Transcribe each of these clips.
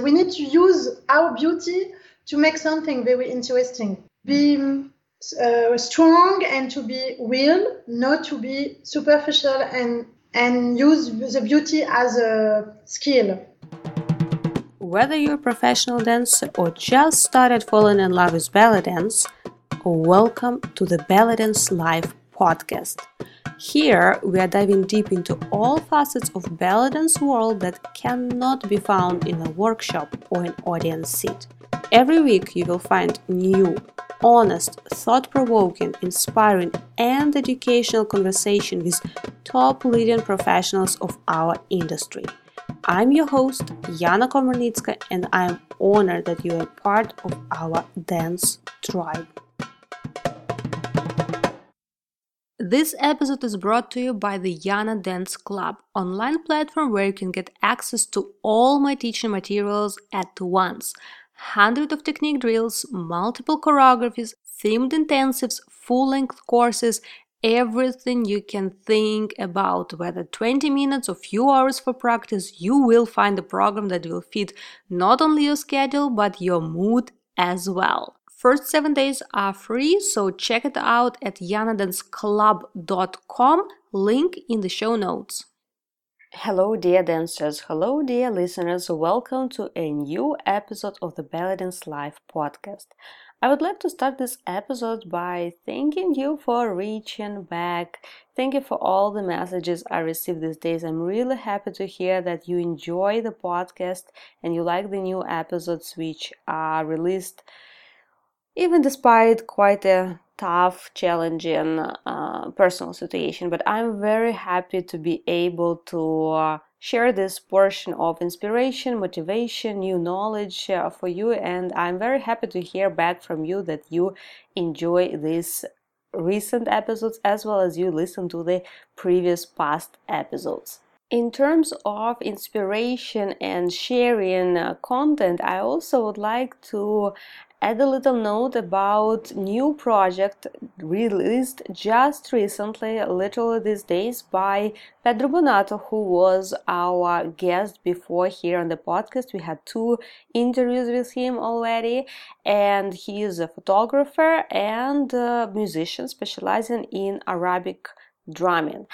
We need to use our beauty to make something very interesting. Be uh, strong and to be real, not to be superficial and and use the beauty as a skill. Whether you're a professional dancer or just started falling in love with belly dance, welcome to the Belly Dance Live podcast. Here we are diving deep into all facets of belly dance world that cannot be found in a workshop or an audience seat. Every week you will find new, honest, thought-provoking, inspiring and educational conversation with top leading professionals of our industry. I'm your host, Yana Komarnitska, and I am honored that you are part of our dance tribe. This episode is brought to you by the Yana Dance Club, online platform where you can get access to all my teaching materials at once. Hundreds of technique drills, multiple choreographies, themed intensives, full-length courses, everything you can think about, whether 20 minutes or few hours for practice, you will find a program that will fit not only your schedule but your mood as well. First seven days are free, so check it out at yanadanceclub.com, link in the show notes. Hello, dear dancers. Hello, dear listeners. Welcome to a new episode of the Belly Dance Live podcast. I would like to start this episode by thanking you for reaching back. Thank you for all the messages I received these days. I'm really happy to hear that you enjoy the podcast and you like the new episodes which are released even despite quite a tough, challenging uh, personal situation. But I'm very happy to be able to uh, share this portion of inspiration, motivation, new knowledge uh, for you. And I'm very happy to hear back from you that you enjoy these recent episodes as well as you listen to the previous past episodes. In terms of inspiration and sharing uh, content, I also would like to add a little note about new project released just recently, literally these days, by Pedro Bonato, who was our guest before here on the podcast. We had two interviews with him already, and he is a photographer and a musician specializing in Arabic drumming.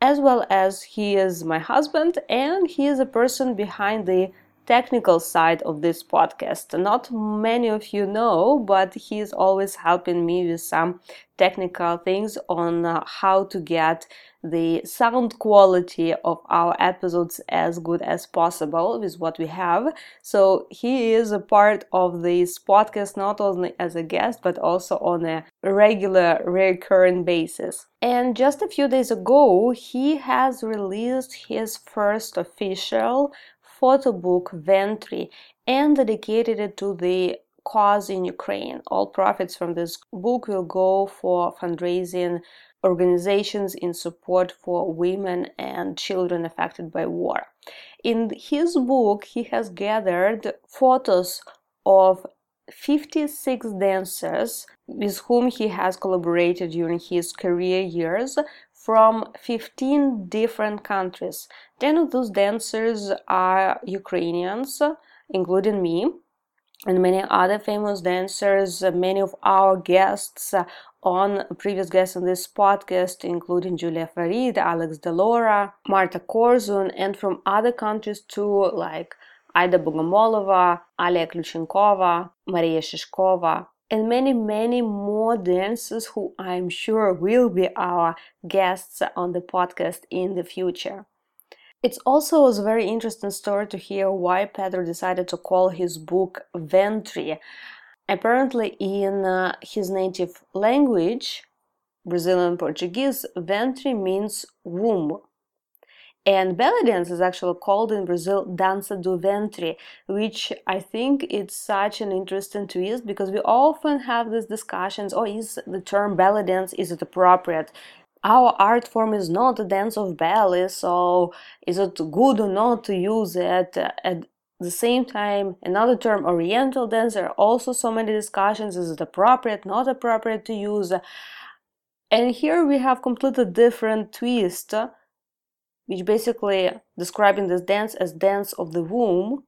As well as he is my husband, and he is a person behind the technical side of this podcast. Not many of you know, but he's always helping me with some technical things on uh, how to get the sound quality of our episodes as good as possible with what we have. So he is a part of this podcast not only as a guest but also on a regular recurring basis. And just a few days ago, he has released his first official photo book Ventre and dedicated it to the cause in Ukraine. All profits from this book will go for fundraising organizations in support for women and children affected by war. In his book, he has gathered photos of 56 dancers with whom he has collaborated during his career years from 15 different countries. 10 of those dancers are Ukrainians, including me, and many other famous dancers. Many of our guests uh, on previous guests on this podcast, including Julia Farid, Alex Delora, Marta Korzun, and from other countries too, like Aida Bogomolova, Alia Kluchenkova, Maria Shishkova, and many, many more dancers who I'm sure will be our guests on the podcast in the future. It's also a very interesting story to hear why Pedro decided to call his book Ventre. Apparently, in uh, his native language, Brazilian Portuguese, Ventre means womb. And belly dance is actually called in Brazil dança do ventre, which I think it's such an interesting twist because we often have these discussions, oh, is the term belly dance, is it appropriate? Our art form is not a dance of belly, so is it good or not to use it? At the same time, another term, oriental dance, there are also so many discussions, is it appropriate, not appropriate to use? And here we have completely different twist which basically describing this dance as dance of the womb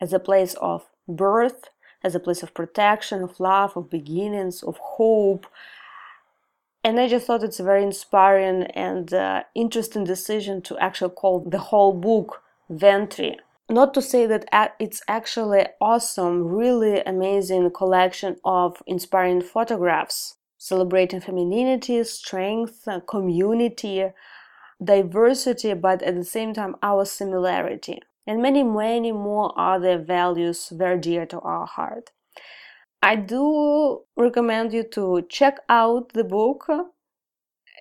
as a place of birth, as a place of protection, of love, of beginnings, of hope. And I just thought it's a very inspiring and uh, interesting decision to actually call the whole book Ventre. Not to say that it's actually awesome, really amazing collection of inspiring photographs celebrating femininity, strength, community, diversity, but at the same time our similarity. And many, many more other values very dear to our heart. I do recommend you to check out the book.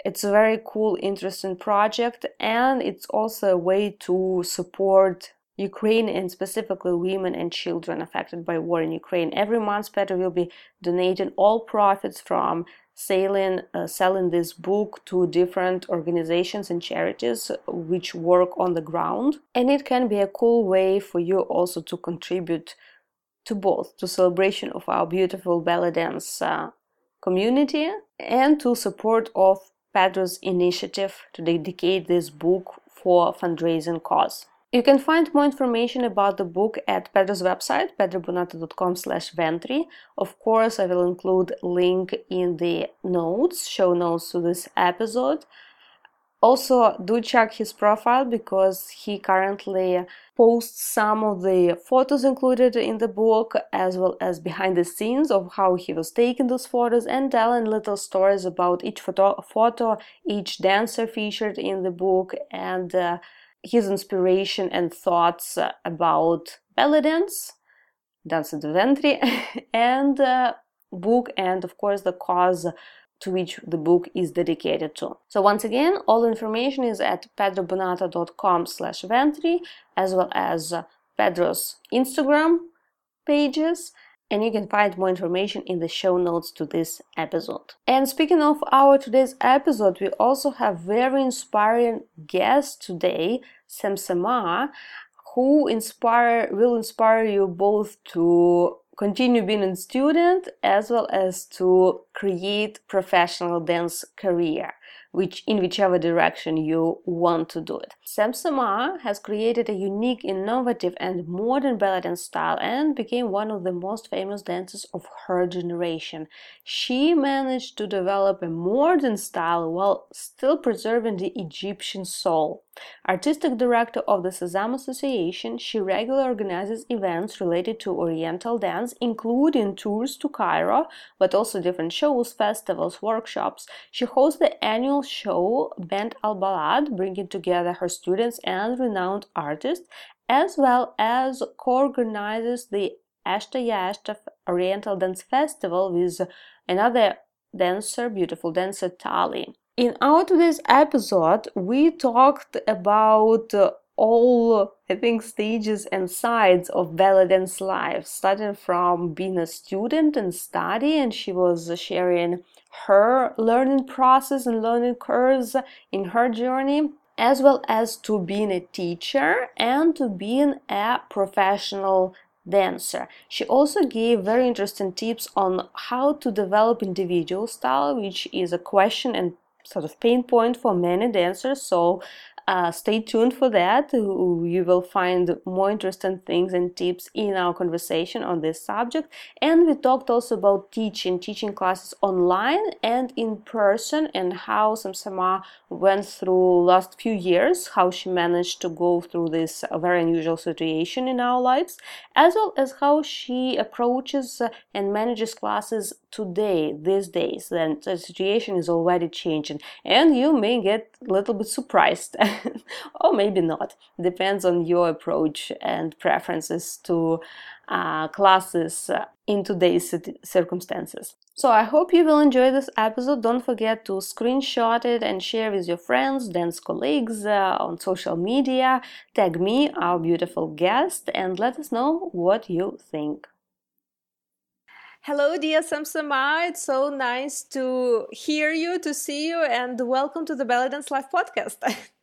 It's a very cool, interesting project, and it's also a way to support Ukraine and specifically women and children affected by war in Ukraine. Every month, Pedro will be donating all profits from selling uh, selling this book to different organizations and charities which work on the ground and it can be a cool way for you also to contribute to both to celebration of our beautiful belly dance uh, community and to support of Pedro's initiative to dedicate this book for fundraising cause. You can find more information about the book at Pedro's website, pedrobonato.com slash ventre. Of course, I will include link in the notes, show notes to this episode. Also, do check his profile because he currently posts some of the photos included in the book as well as behind the scenes of how he was taking those photos and telling little stories about each photo, photo each dancer featured in the book and uh, his inspiration and thoughts uh, about belly dance, dance at the ventre, and uh, book, and of course the cause to which the book is dedicated to. So once again, all information is at pedrobonato.com slash ventre, as well as Pedro's Instagram pages and you can find more information in the show notes to this episode. And speaking of our today's episode, we also have very inspiring guest today, Samsama, who inspire will inspire you both to continue being a student as well as to create professional dance career which in whichever direction you want to do it. Samsama has created a unique, innovative, and modern belly dance style and became one of the most famous dancers of her generation. She managed to develop a modern style while still preserving the Egyptian soul. Artistic director of the Sazam Association, she regularly organizes events related to Oriental dance, including tours to Cairo, but also different shows, festivals, workshops. She hosts the annual show Bent Al Balad, bringing together her students and renowned artists, as well as co-organizes the Eshta Yashta Oriental Dance Festival with another dancer, beautiful dancer Tali. In our today's episode, we talked about uh, all, I think, stages and sides of dance life, starting from being a student and study, and she was sharing her learning process and learning curves in her journey, as well as to being a teacher and to being a professional dancer. She also gave very interesting tips on how to develop individual style, which is a question and sort of pain point for many dancers. So uh, stay tuned for that. You will find more interesting things and tips in our conversation on this subject. And we talked also about teaching, teaching classes online and in person, and how Samsama went through last few years, how she managed to go through this very unusual situation in our lives, as well as how she approaches and manages classes today, these days. Then the situation is already changing, and you may get a little bit surprised or maybe not. Depends on your approach and preferences to uh, classes in today's circumstances. So I hope you will enjoy this episode. Don't forget to screenshot it and share with your friends, dance colleagues uh, on social media. Tag me, our beautiful guest, and let us know what you think. Hello, dear Samsama. It's so nice to hear you, to see you, and welcome to the Belly Dance Life podcast.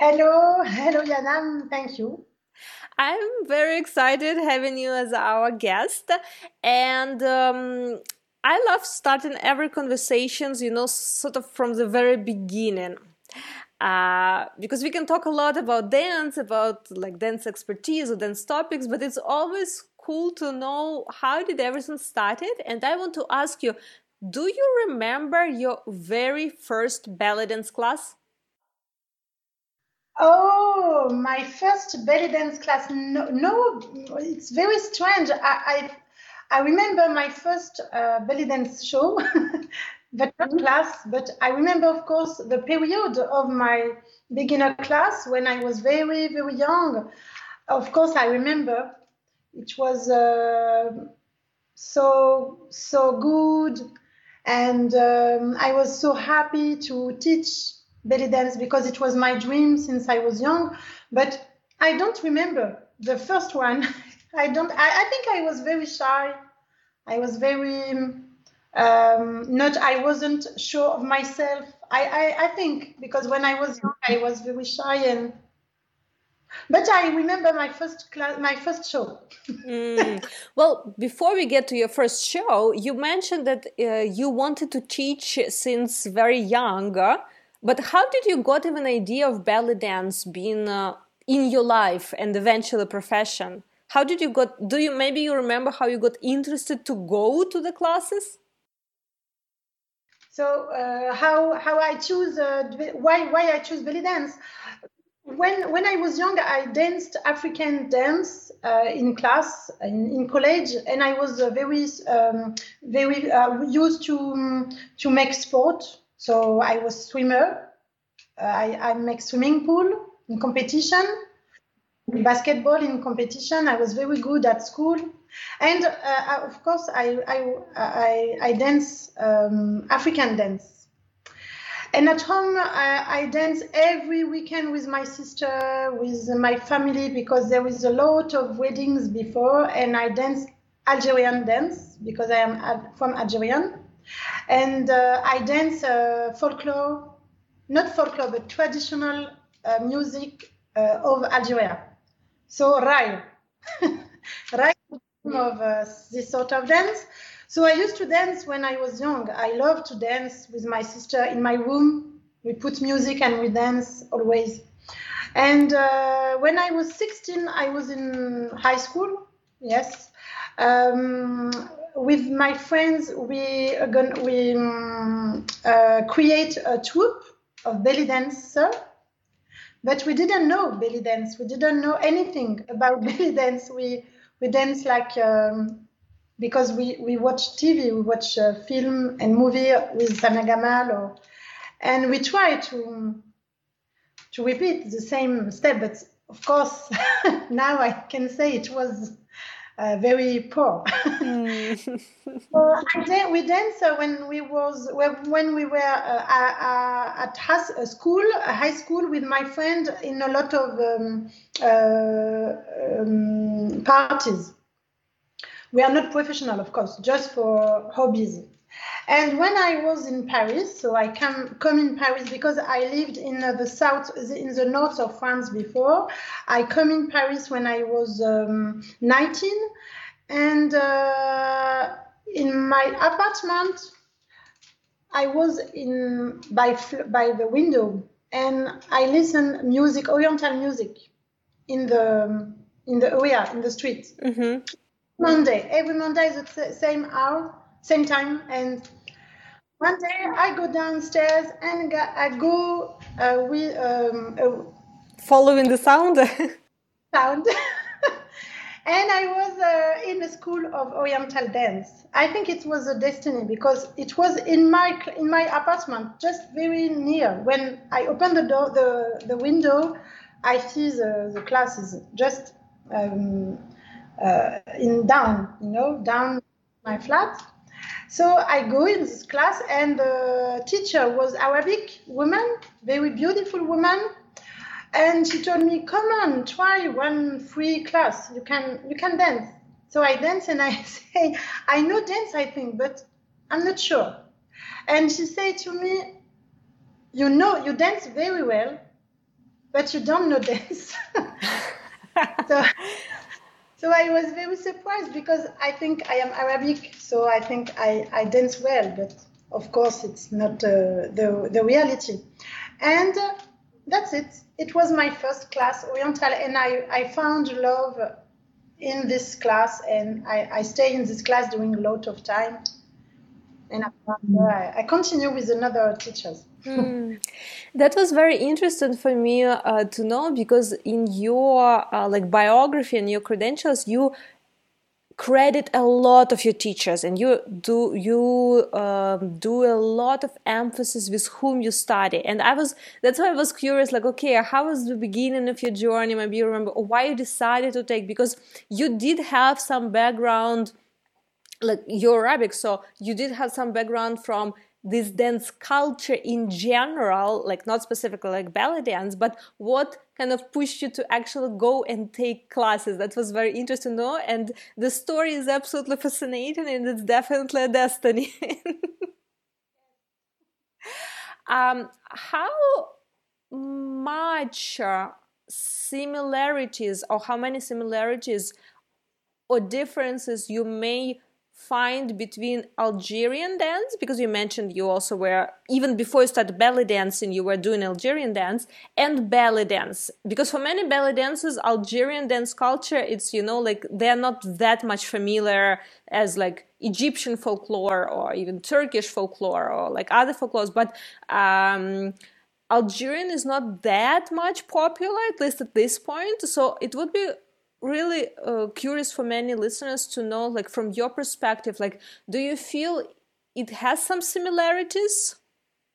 Hello, hello, Yana. Thank you. I'm very excited having you as our guest, and um, I love starting every conversations, you know, sort of from the very beginning. uh, because we can talk a lot about dance, about like dance expertise or dance topics, but it's always cool to know how did everything started. And I want to ask you, do you remember your very first belly dance class? Oh, my first belly dance class. No, no it's very strange. I, I, I remember my first uh, belly dance show, but not class. But I remember, of course, the period of my beginner class when I was very, very young. Of course, I remember it was uh, so so good, and um, I was so happy to teach belly dance because it was my dream since I was young. But I don't remember the first one. I don't. I, I think I was very shy. I was very um, not. I wasn't sure of myself. I, I, I think because when I was young, I was very shy and. But I remember my first class, my first show. mm. Well, before we get to your first show, you mentioned that uh, you wanted to teach since very young. But how did you got even idea of belly dance being uh, in your life and eventually profession? How did you got? Do you maybe you remember how you got interested to go to the classes? So uh, how how I choose uh, why why I choose belly dance? When when I was young, I danced African dance uh, in class in, in, college, and I was uh, very um, very uh, used to to make sport so I was swimmer. Uh, I, I make swimming pool in competition, basketball in competition. I was very good at school, and uh, of course I I I, I dance um, African dance. And at home, I, I, dance every weekend with my sister, with my family, because there is a lot of weddings before, and I dance Algerian dance because I am from Algerian. And uh, I dance uh, folklore, not folklore, but traditional uh, music of Algeria. So Rai, Rai of this sort of dance. So I used to dance when I was young. I loved to dance with my sister in my room. We put music and we dance always. And uh, when I was 16, I was in high school. Yes. Um, with my friends, we going we um, uh, create a troupe of belly dancer, but we didn't know belly dance. We didn't know anything about belly dance. We we dance like um, because we we watch TV, we watch uh, film and movie with Samia Gamal, or, and we try to to repeat the same step. But of course, now I can say it was uh, very poor. mm. so we danced uh, when we was when we were uh, at high school, a high school with my friend in a lot of um, uh, um, parties. We are not professional, of course, just for hobbies. And when I was in Paris, so I come come in Paris because I lived in the south, in the north of France before. I come in Paris when I was um, 19, and uh, in my apartment, I was in by by the window, and I listen music, Oriental music, in the in the area in the street. Mm-hmm. Monday, every Monday is the same hour same time. And one day I go downstairs and I go uh, with um, uh, following the sound. sound. and I was uh, in the school of Oriental dance. I think it was a destiny because it was in my in my apartment, just very near. When I open the door, the the window, I see the the classes just um, uh, in down, you know, down my flat. So I go in this class, and the teacher was Arabic woman, very beautiful woman, and she told me, "Come on, try one free class. You can you can dance." So I dance, and I say, "I know dance, I think, but I'm not sure." And she said to me, "You know, you dance very well, but you don't know dance." so so I was very surprised because I think I am Arabic, so I think I, I dance well, but of course it's not uh, the, the reality. And that's it. It was my first class Oriental, and I, I found love in this class, and I, I stay in this class doing a lot of time. And I, I continue with another teachers. mm. That was very interesting for me uh, to know because in your uh, like biography and your credentials, you credit a lot of your teachers and you do you um, do a lot of emphasis with whom you study. And i was that's why i was curious like okay how was the beginning of your journey? Maybe you remember why you decided to take because you did have some background like your arabic so you did have some background from this dance culture in general, like not specifically like belly dance, but what kind of pushed you to actually go and take classes? That was very interesting to know. And the story is absolutely fascinating and it's definitely a destiny. um, how much uh, similarities or how many similarities or differences you may find between Algerian dance because you mentioned you also were even before you started belly dancing you were doing Algerian dance and belly dance. Because for many belly dancers Algerian dance culture it's you know like they're not that much familiar as like Egyptian folklore or even Turkish folklore or like other folklores. But um, Algerian is not that much popular at least at this point. So it would be really uh, curious for many listeners to know like from your perspective like do you feel it has some similarities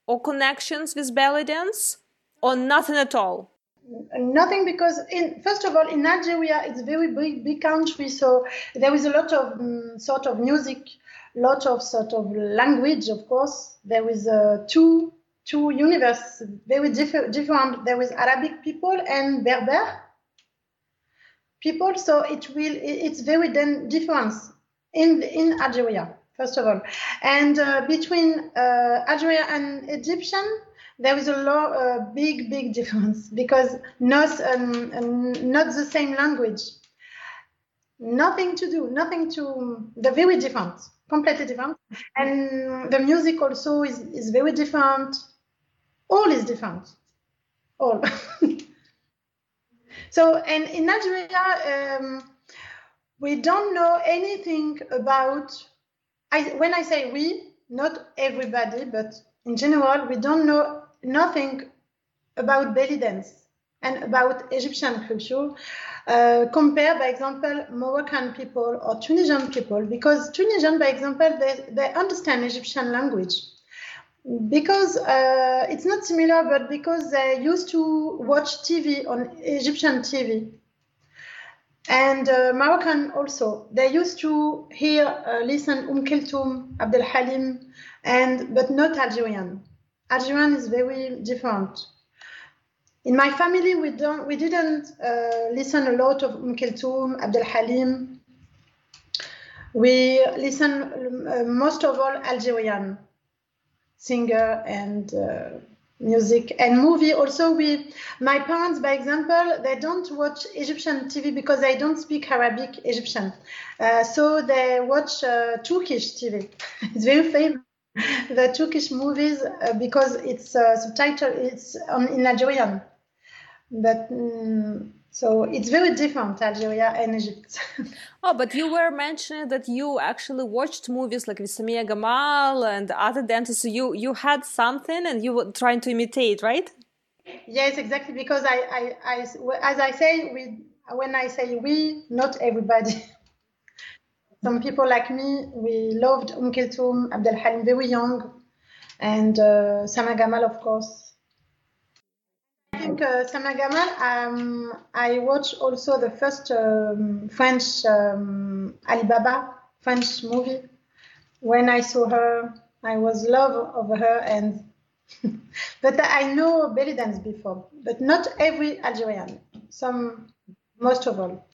or connections with belly dance or nothing at all? Nothing because in first of all in algeria it's very big big country so there is a lot of um, sort of music lot of sort of language of course. There is uh, two two universe very different. There is arabic people and berber people. So it will it's very different in in Algeria first of all, and uh, between uh, Algeria and Egyptian there is a lot, uh, big big difference because not um, not the same language. Nothing to do, nothing to. They're very different, completely different, and the music also is is very different. All is different, all. So, and in Algeria, um, we don't know anything about. I, when I say we, not everybody, but in general, we don't know nothing about belly dance and about Egyptian culture. Uh, compare, by example, Moroccan people or Tunisian people, because Tunisian, by example, they, they understand Egyptian language because uh, it's not similar, but because they used to watch TV on Egyptian TV. And uh, Moroccan also, they used to hear, uh, listen Umm Kulthum, Abdel Halim, and but not Algerian. Algerian is very different. In my family, we don't, we didn't uh, listen a lot of Umm Kulthum, Abdel Halim. We listen uh, most of all Algerian singer and uh, music and movie. Also we my parents by example they don't watch egyptian tv because they don't speak arabic egyptian. Uh, so they watch uh, turkish tv it's very famous the turkish movies uh, because it's uh, subtitle it's in algerian. But mm, so it's very different, Algeria and Egypt. oh, but you were mentioning that you actually watched movies like with Samia Gamal and other dancers. So you you had something and you were trying to imitate, right? Yes, exactly. Because I, I, I as I say, we when I say we, not everybody. Some people like me, we loved Umm Kulthum, Abdel Halim very young, and uh, Samia Gamal, of course think uh, Gamal, um, I watched also the first um, French um, Alibaba French movie. When I saw her, I was love of her, and but I know belly dance before, but not every Algerian. Some, most of all.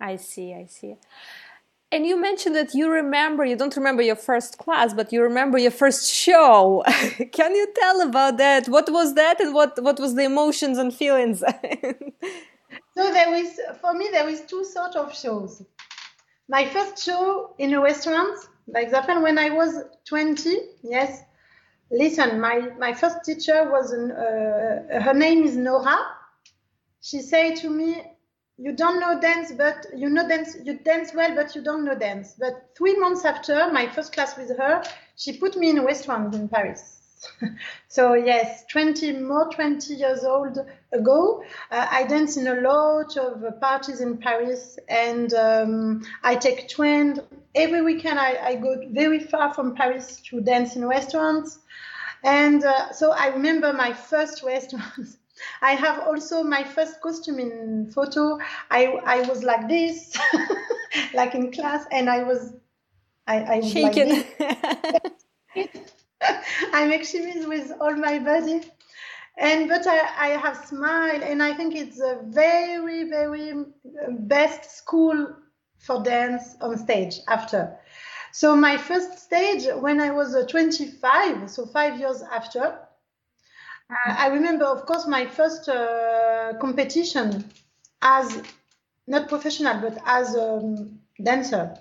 I see. I see. And you mentioned that you remember, you don't remember your first class, but you remember your first show. Can you tell about that? What was that and what, what was the emotions and feelings? so there was, for me, there was two sort of shows. My first show in a restaurant, for example, when I was 20, yes, listen, my, my first teacher was, an, uh, her name is Nora. She said to me, you don't know dance, but you know dance, you dance well, but you don't know dance. But three months after my first class with her, she put me in a restaurant in Paris. so yes, 20 more 20 years old ago, uh, I danced in a lot of uh, parties in Paris, and um, I take train every weekend. I, I, go very far from Paris to dance in restaurants, and uh, so I remember my first restaurant. I have also my first costume in photo. I I was like this, like in class, and I was I, I was shaking. Like I make shimmies with all my body. And but I, I have smile, and I think it's a very, very best school for dance on stage after. So my first stage when I was uh, 25, so five years after, uh, I remember, of course, my first uh, competition as not professional but as a um, dancer.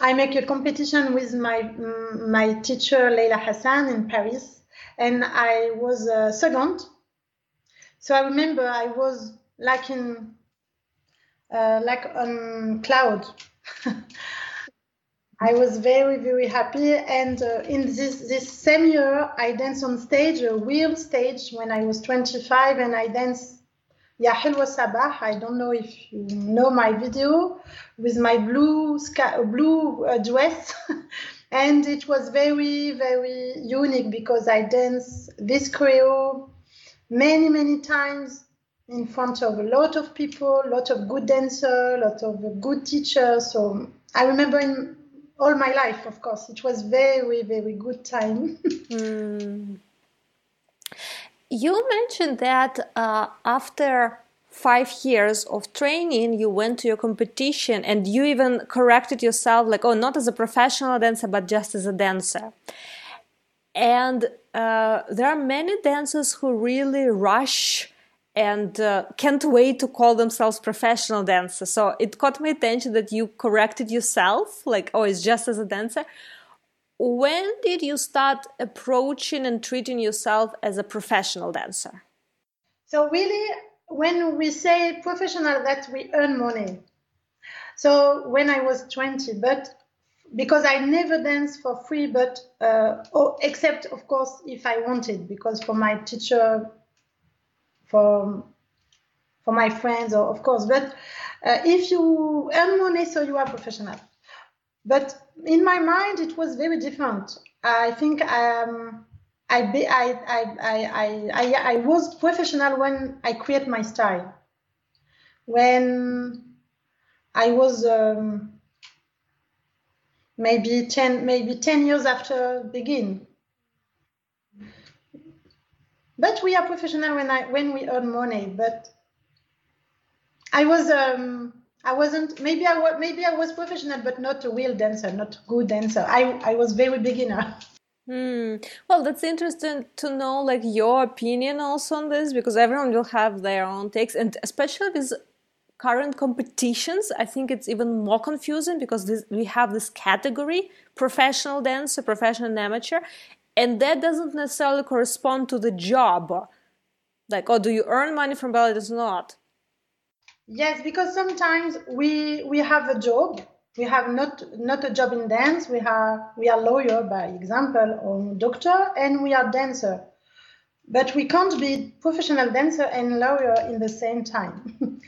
I make a competition with my my teacher Leila Hassan in Paris, and I was uh, second. So I remember I was like in uh, like on cloud. I was very very happy, and uh, in this this same year I danced on stage, a real stage, when I was 25, and I danced Ya Hilwa Sabah. I don't know if you know my video with my blue sky, blue uh, dress. and it was very, very unique because I danced this choreo many, many times in front of a lot of people, a lot of good dancers, a lot of good teachers. So I remember in all my life, of course, it was very, very good time. mm. You mentioned that uh, after five years of training, you went to your competition and you even corrected yourself, like, oh, not as a professional dancer, but just as a dancer. And uh, there are many dancers who really rush and uh, can't wait to call themselves professional dancers. So it caught my attention that you corrected yourself, like, oh, it's just as a dancer when did you start approaching and treating yourself as a professional dancer? So, really, when we say professional, that we earn money. So, when I was 20, but because I never dance for free, but uh, oh, except, of course, if I wanted, because for my teacher, for for my friends, or of course, but uh, if you earn money, so you are professional. But in my mind, it was very different. I think um, I, be, I, I, I, I, I was professional when I create my style. When I was um, maybe 10, maybe 10 years after begin. But we are professional when I when we earn money. But I was um, I wasn't maybe I was maybe I was professional but not a real dancer, not a good dancer. I I was very beginner. Hmm. Well, that's interesting to know, like your opinion also on this, because everyone will have their own takes, and especially with current competitions, I think it's even more confusing because this, we have this category: professional dancer, professional amateur, and that doesn't necessarily correspond to the job. Like, oh, do you earn money from ballet or not? Yes, because sometimes we we have a job. We have not not a job in dance. We are we are lawyer, by example, or doctor, and we are dancer. But we can't be professional dancer and lawyer in the same time.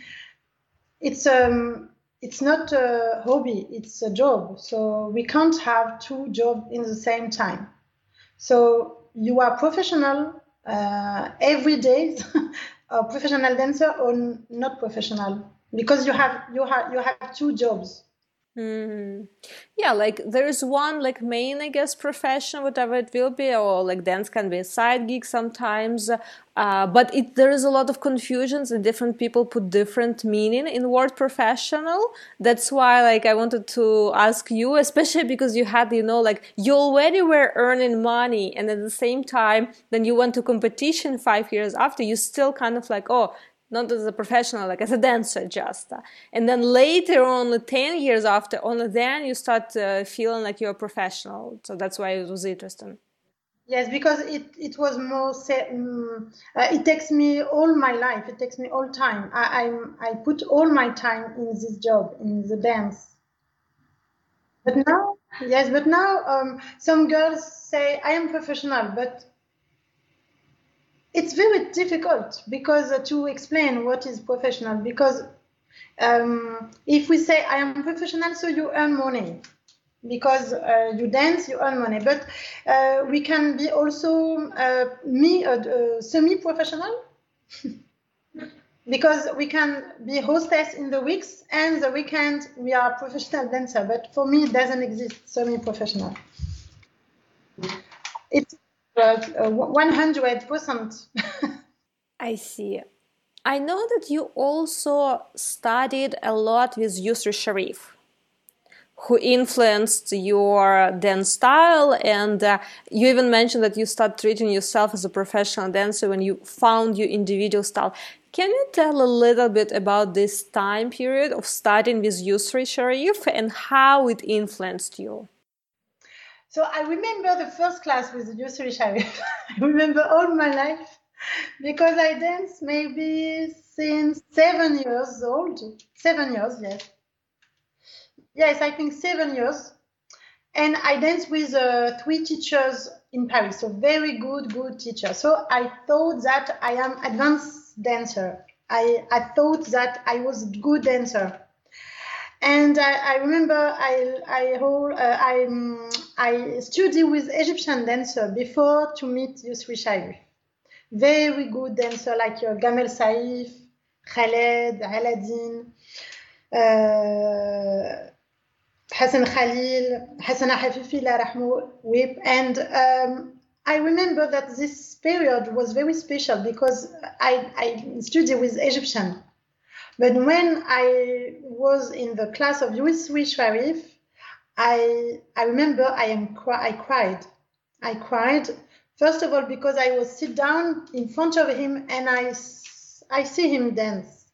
it's um it's not a hobby. It's a job. So we can't have two jobs in the same time. So you are professional uh, every day a professional dancer or not professional? Because you have you have you have two jobs Mm-hmm. Yeah, like there is one like main, I guess, profession, whatever it will be, or like dance can be a side gig sometimes. Uh, but it, there is a lot of confusions and different people put different meaning in word professional. That's why like I wanted to ask you, especially because you had, you know, like you already were earning money and at the same time, then you went to competition five years after, you still kind of like, oh, not as a professional, like as a dancer just. And then later, only 10 years after, only then you start uh, feeling like you're a professional. So that's why it was interesting. Yes, because it, it was more, um, uh, it takes me all my life, it takes me all time. I, I, I put all my time in this job, in the dance. But now, yes, but now um, some girls say, I am professional, but it's very difficult because uh, to explain what is professional, because um, if we say I am professional, so you earn money because uh, you dance, you earn money. But uh, we can be also uh, me a, a semi-professional because we can be hostess in the weeks and the weekend we are professional dancer. But for me, it doesn't exist semi-professional. It's uh, one hundred percent. I see. I know that you also studied a lot with Yusri Sharif who influenced your dance style and uh, you even mentioned that you started treating yourself as a professional dancer when you found your individual style can you tell a little bit about this time period of studying with Yusri Sharif and how it influenced you? So I remember the first class with the Yusri Sharif. I remember all my life because I danced maybe since seven years old. Seven years, yes yes, I think seven years. And I danced with uh, three teachers in Paris, so very good, good teacher. So I thought that I am advanced dancer. I, I thought that I was good dancer. And I, I remember I I hold, uh, I um, I studied with Egyptian dancer before to meet Yusri Sharif. Very good dancer like your Gamal Seif, Khaled, Aladdin. Uh, Hassan Khalil, Hassan Hafifi, Whip. And um, I remember that this period was very special because I, I studied with Egyptian. But when I was in the class of Yusri Sharif, I, I remember I, am, I cried. I cried, first of all, because I was sit down in front of him and I, I see him dance.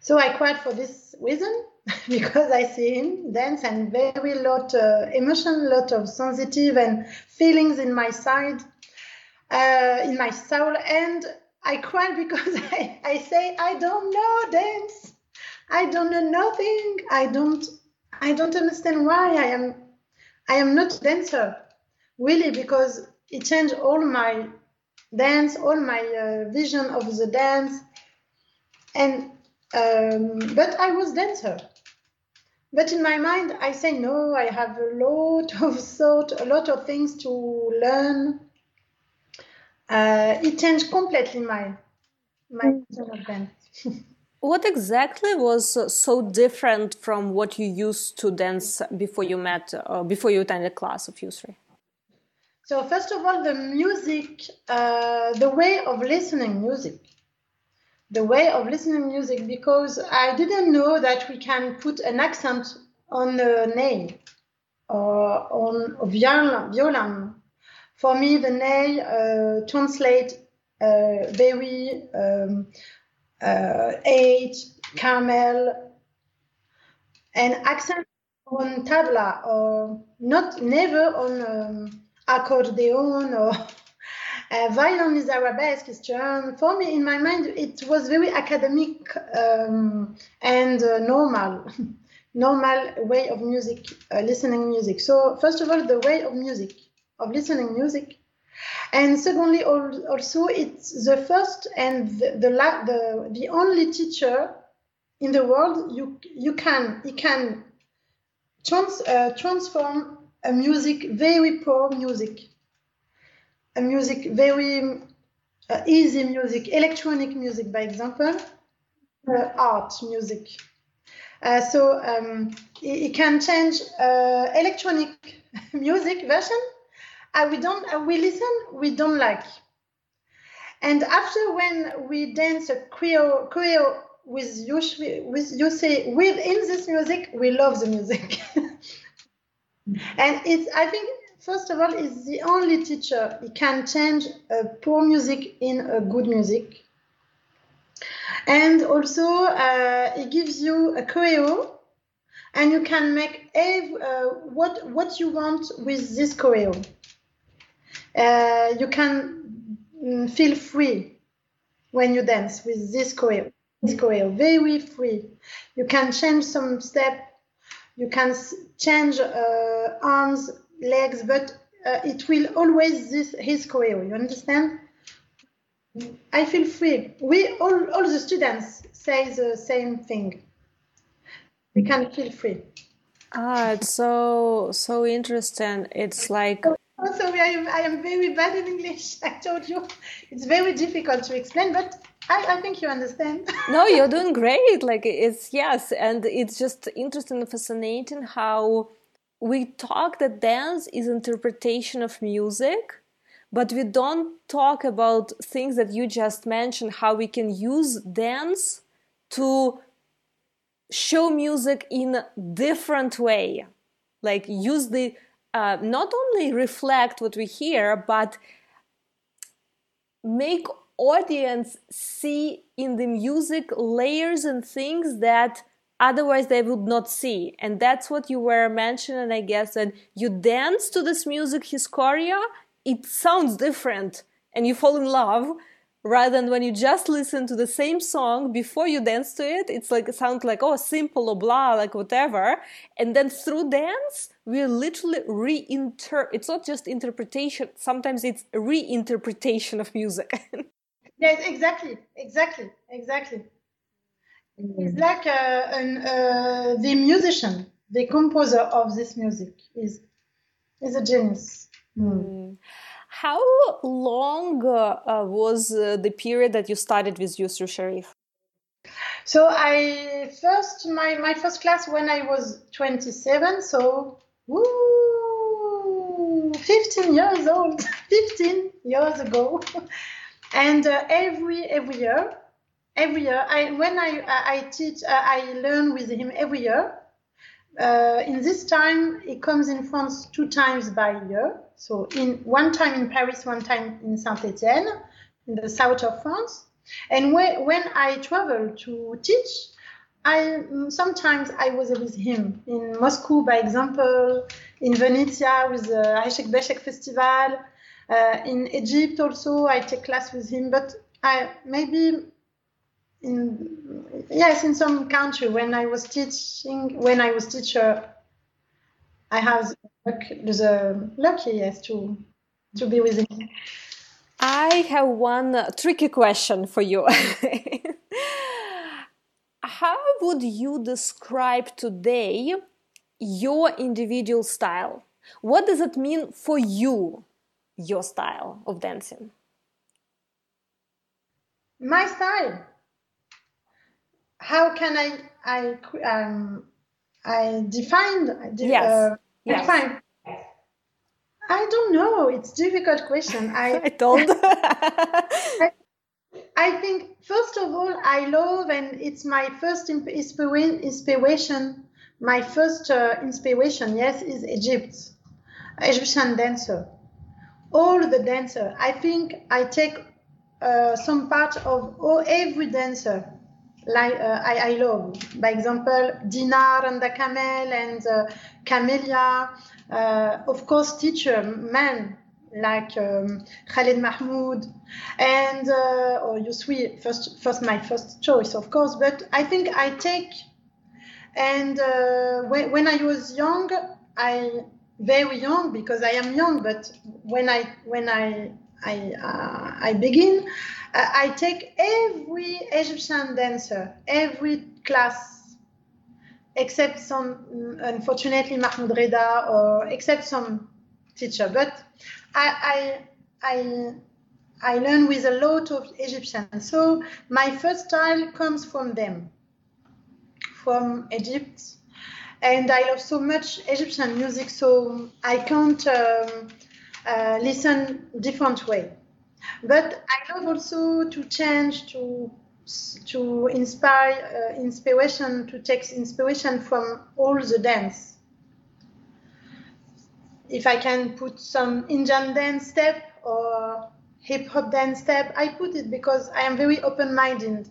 So I cried for this reason. because I see him dance and very lot uh, emotion, lot of sensitive and feelings in my side, uh, in my soul, and I cry because I, I say I don't know dance. I don't know nothing. I don't I don't understand why I am I am not dancer really because it changed all my dance, all my uh, vision of the dance, and um, but I was dancer. But in my mind, I say no. I have a lot of thought, a lot of things to learn. Uh, it changed completely my my vision of dance. what exactly was so different from what you used to dance before you met, uh, before you attended class of Yusri? So first of all, the music, uh, the way of listening music the way of listening music because I didn't know that we can put an accent on the nay or on violin. For me, the nay uh, translate uh, very um, uh, eight, camel, and accent on tabla or not never on um, accordion or Uh, violin is arabesque, is German. For me, in my mind, it was very academic um, and uh, normal, normal way of music, uh, listening music. So first of all, the way of music, of listening music, and secondly, also it's the first and the the the, the only teacher in the world you you can he can trans, uh, transform a music very poor music a music very uh, easy music, electronic music, by example, uh, art music. Uh, so um, it, it, can change uh, electronic music version. Uh, we don't, uh, we listen, we don't like. And after when we dance a choreo, choreo with you, with you say within this music, we love the music. and it's, I think first of all, is the only teacher. He can change a poor music in a good music. And also, uh, it gives you a choreo, and you can make every, uh, what what you want with this choreo. Uh, you can mm, feel free when you dance with this choreo. This choreo, very free. You can change some step. You can change uh, arms, legs, but uh, it will always this his choreo. You understand? I feel free. We all, all the students say the same thing. We can feel free. Ah, it's so so interesting. It's like sorry, I am, I am very bad in English. I told you it's very difficult to explain, but I, I think you understand. no, you're doing great. Like it's yes, and it's just interesting and fascinating how we talk that dance is interpretation of music, but we don't talk about things that you just mentioned. How we can use dance to show music in a different way, like use the uh, not only reflect what we hear, but make audience see in the music layers and things that otherwise they would not see. And that's what you were mentioning i guess that you dance to this music his choreo it sounds different and you fall in love rather than when you just listen to the same song before you dance to it it's like it sounds like oh simple or blah like whatever. And then through dance we literally reinter it's not just interpretation sometimes it's reinterpretation of music yes exactly exactly exactly it's like uh, an, uh, the musician the composer of this music is is a genius mm. How long uh, was uh, the period that you started with Yousry Sharif? So I first my my first class when I was 27, so woo, 15 years old, 15 years ago, and uh, every every year, every year I when I I teach uh, I learn with him every year. Uh, in this time, he comes in France two times by year. So in one time in Paris, one time in Saint-Étienne, in the south of France. And when, when I travel to teach, I sometimes I was with him in Moscow, by example, in Venetia with the Aishek Beshek Festival. Uh, in Egypt also, I take class with him, but I maybe in yes in some country when I was teaching when I was teacher I have the lucky yes to to be with him. I have one tricky question for you. How would you describe today your individual style? What does it mean for you, your style of dancing? My style how can I I um, I defined yes. Uh, yes. define I don't know. It's difficult question. I, I told. I, I, think first of all, I love and it's my first inspiration. My first uh, inspiration, yes, is Egypt, Egyptian dancer. All the dancer. I think I take uh, some part of all, every dancer like uh, I, I, love. By example, Dinar and the camel and uh, Camelia. Uh, of course, teacher men like um, Khalid Mahmoud and uh, or. First, first my first choice, of course. But I think I take and uh, when, when I was young, I very young because I am young. But when I when I I uh, I begin. I take every Egyptian dancer, every class, except some, unfortunately, Mahmoud Reda, or except some teacher. But I, I, I, learn with a lot of Egyptians. So my first style comes from them, from Egypt. And I love so much Egyptian music, so I can't um, uh, listen different way. But I love also to change to to inspire uh, inspiration to take inspiration from all the dance. If I can put some Indian dance step or hip hop dance step, I put it because I am very open minded.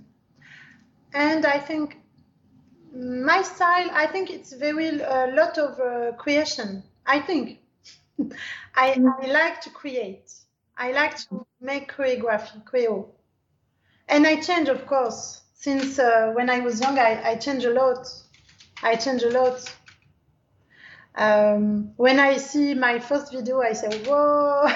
And I think my style, I think it's very a uh, lot of uh, creation. I think I, I like to create. I like to make choreography, choreo. And I change, of course. Since uh, when I was young, I, I change a lot. I change a lot. Um, when I see my first video, I say, whoa.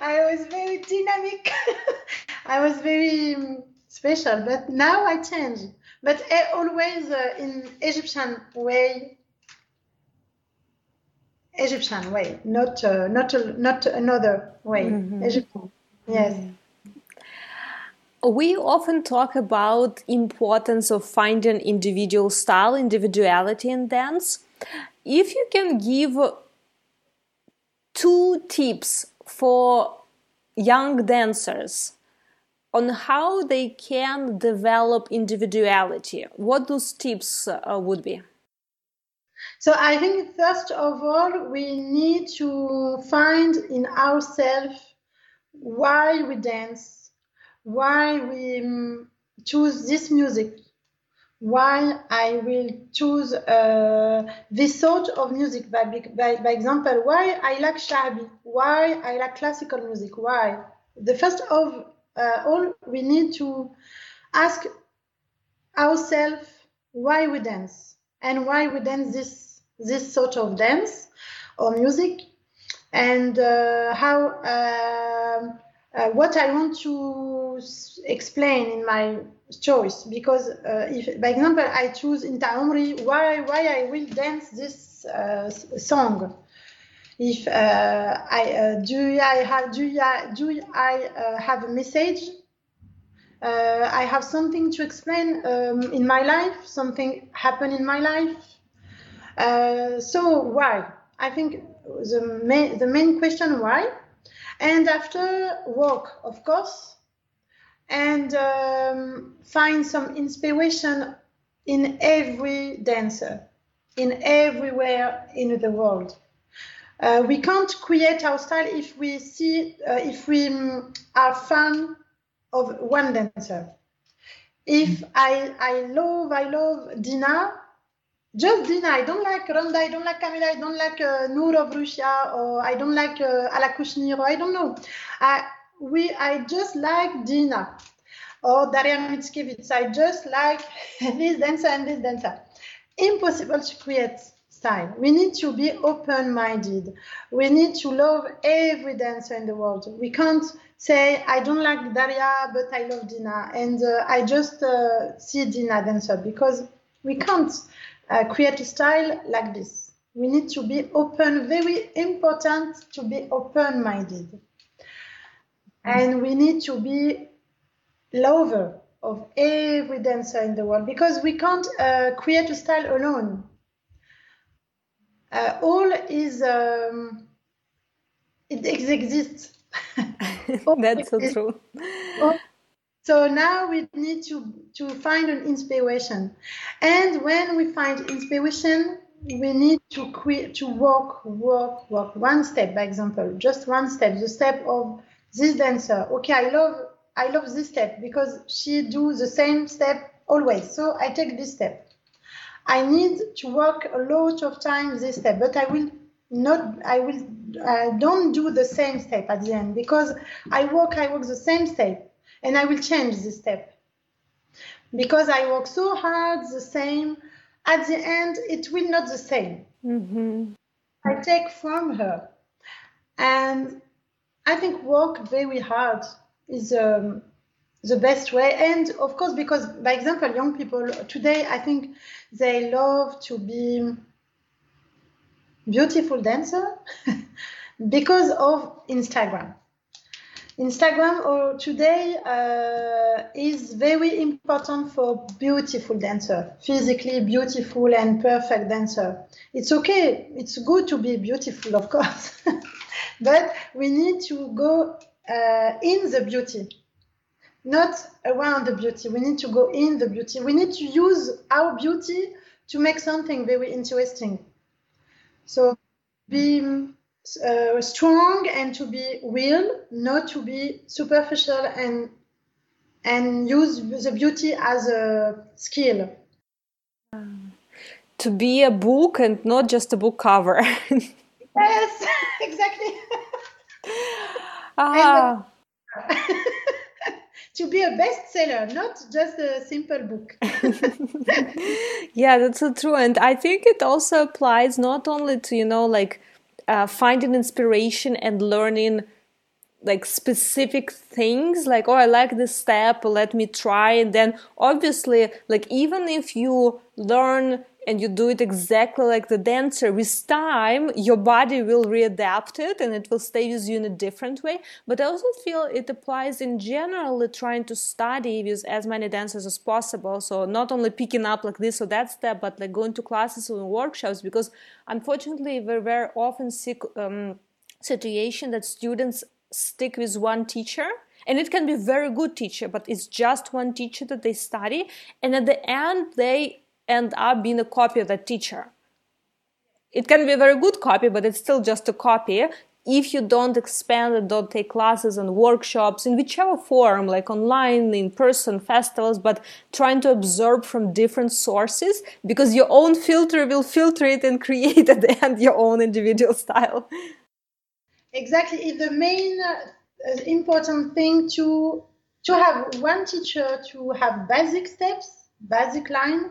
I was very dynamic. I was very um, special, but now I change. But uh, always uh, in Egyptian way, Egyptian way, not uh, not not another way. Mm-hmm. Egyptian, yes. Mm-hmm. We often talk about importance of finding individual style, individuality in dance. If you can give two tips for young dancers on how they can develop individuality, what those tips uh, would be? So I think first of all, we need to find in ourselves why we dance, why we um, choose this music, why I will choose uh, this sort of music. By, by, by example, why I like shabi, why I like classical music, why. The first of uh, all, we need to ask ourselves why we dance and why we dance this this sort of dance or music and uh, how uh, uh, what I want to explain in my choice because uh, if by example I choose Inta Umri why why I will dance this uh, song? If uh, I do I have do I do I have a message? I have something to explain um, in my life something happened in my life. Uh, so why? I think the main, the main question why, and after work, of course, and um, find some inspiration in every dancer, in everywhere in the world. Uh, we can't create our style if we see uh, if we um, are fan of one dancer. If I I love I love Dina, just Dina. I don't like Randa. I don't like Camila. I don't like uh, Noor of Russia, or I don't like uh, Alla Kushnir, or I don't know. I we I just like Dina or Daria Mickiewicz. I just like this dancer and this dancer. Impossible to create style. We need to be open-minded. We need to love every dancer in the world. We can't say I don't like Daria, but I love Dina, and uh, I just uh, see Dina dancer because we can't uh, create a style like this. We need to be open, very important to be open minded. And we need to be lover of every dancer in the world because we can't uh, create a style alone. Uh, all is, um, it exists. That's so true. All so now we need to, to find an inspiration. And when we find inspiration, we need to create, to walk, walk, walk one step, by example, just one step, the step of this dancer. Okay, I love, I love this step because she do the same step always. So I take this step. I need to work a lot of times this step, but I will not, I will, I don't do the same step at the end because I work, I work the same step and I will change this step. Because I work so hard, the same, at the end, it will not the same. Mm-hmm. I take from her. And I think work very hard is um, the best way. And of course, because, by example, young people today, I think they love to be beautiful dancer because of Instagram. Instagram or today uh, is very important for beautiful dancer, physically beautiful and perfect dancer. It's okay, it's good to be beautiful, of course, but we need to go uh, in the beauty, not around the beauty. We need to go in the beauty. We need to use our beauty to make something very interesting. So be uh, strong and to be real, not to be superficial and and use the beauty as a skill. to be a book and not just a book cover. yes, exactly. Ah. to be a bestseller, not just a simple book. yeah, that's so true. And I think it also applies not only to, you know, like uh, finding inspiration and learning like specific things like oh i like this step let me try and then obviously like even if you learn and you do it exactly like the dancer. With time your body will readapt it and it will stay with you in a different way. But i also feel it applies in generally trying to study with as many dancers as possible. So not only picking up like this or that step but like going to classes or workshops because unfortunately we very often see um, situation that students stick with one teacher and it can be very good teacher but it's just one teacher that they study. And at the end they end up being a copy of that teacher. It can be a very good copy but it's still just a copy. If you don't expand and don't take classes and workshops in whichever form like online in person festivals but trying to absorb from different sources because your own filter will filter it and create at the end your own individual style. Exactly. The main uh, important thing to to have one teacher to have basic steps basic line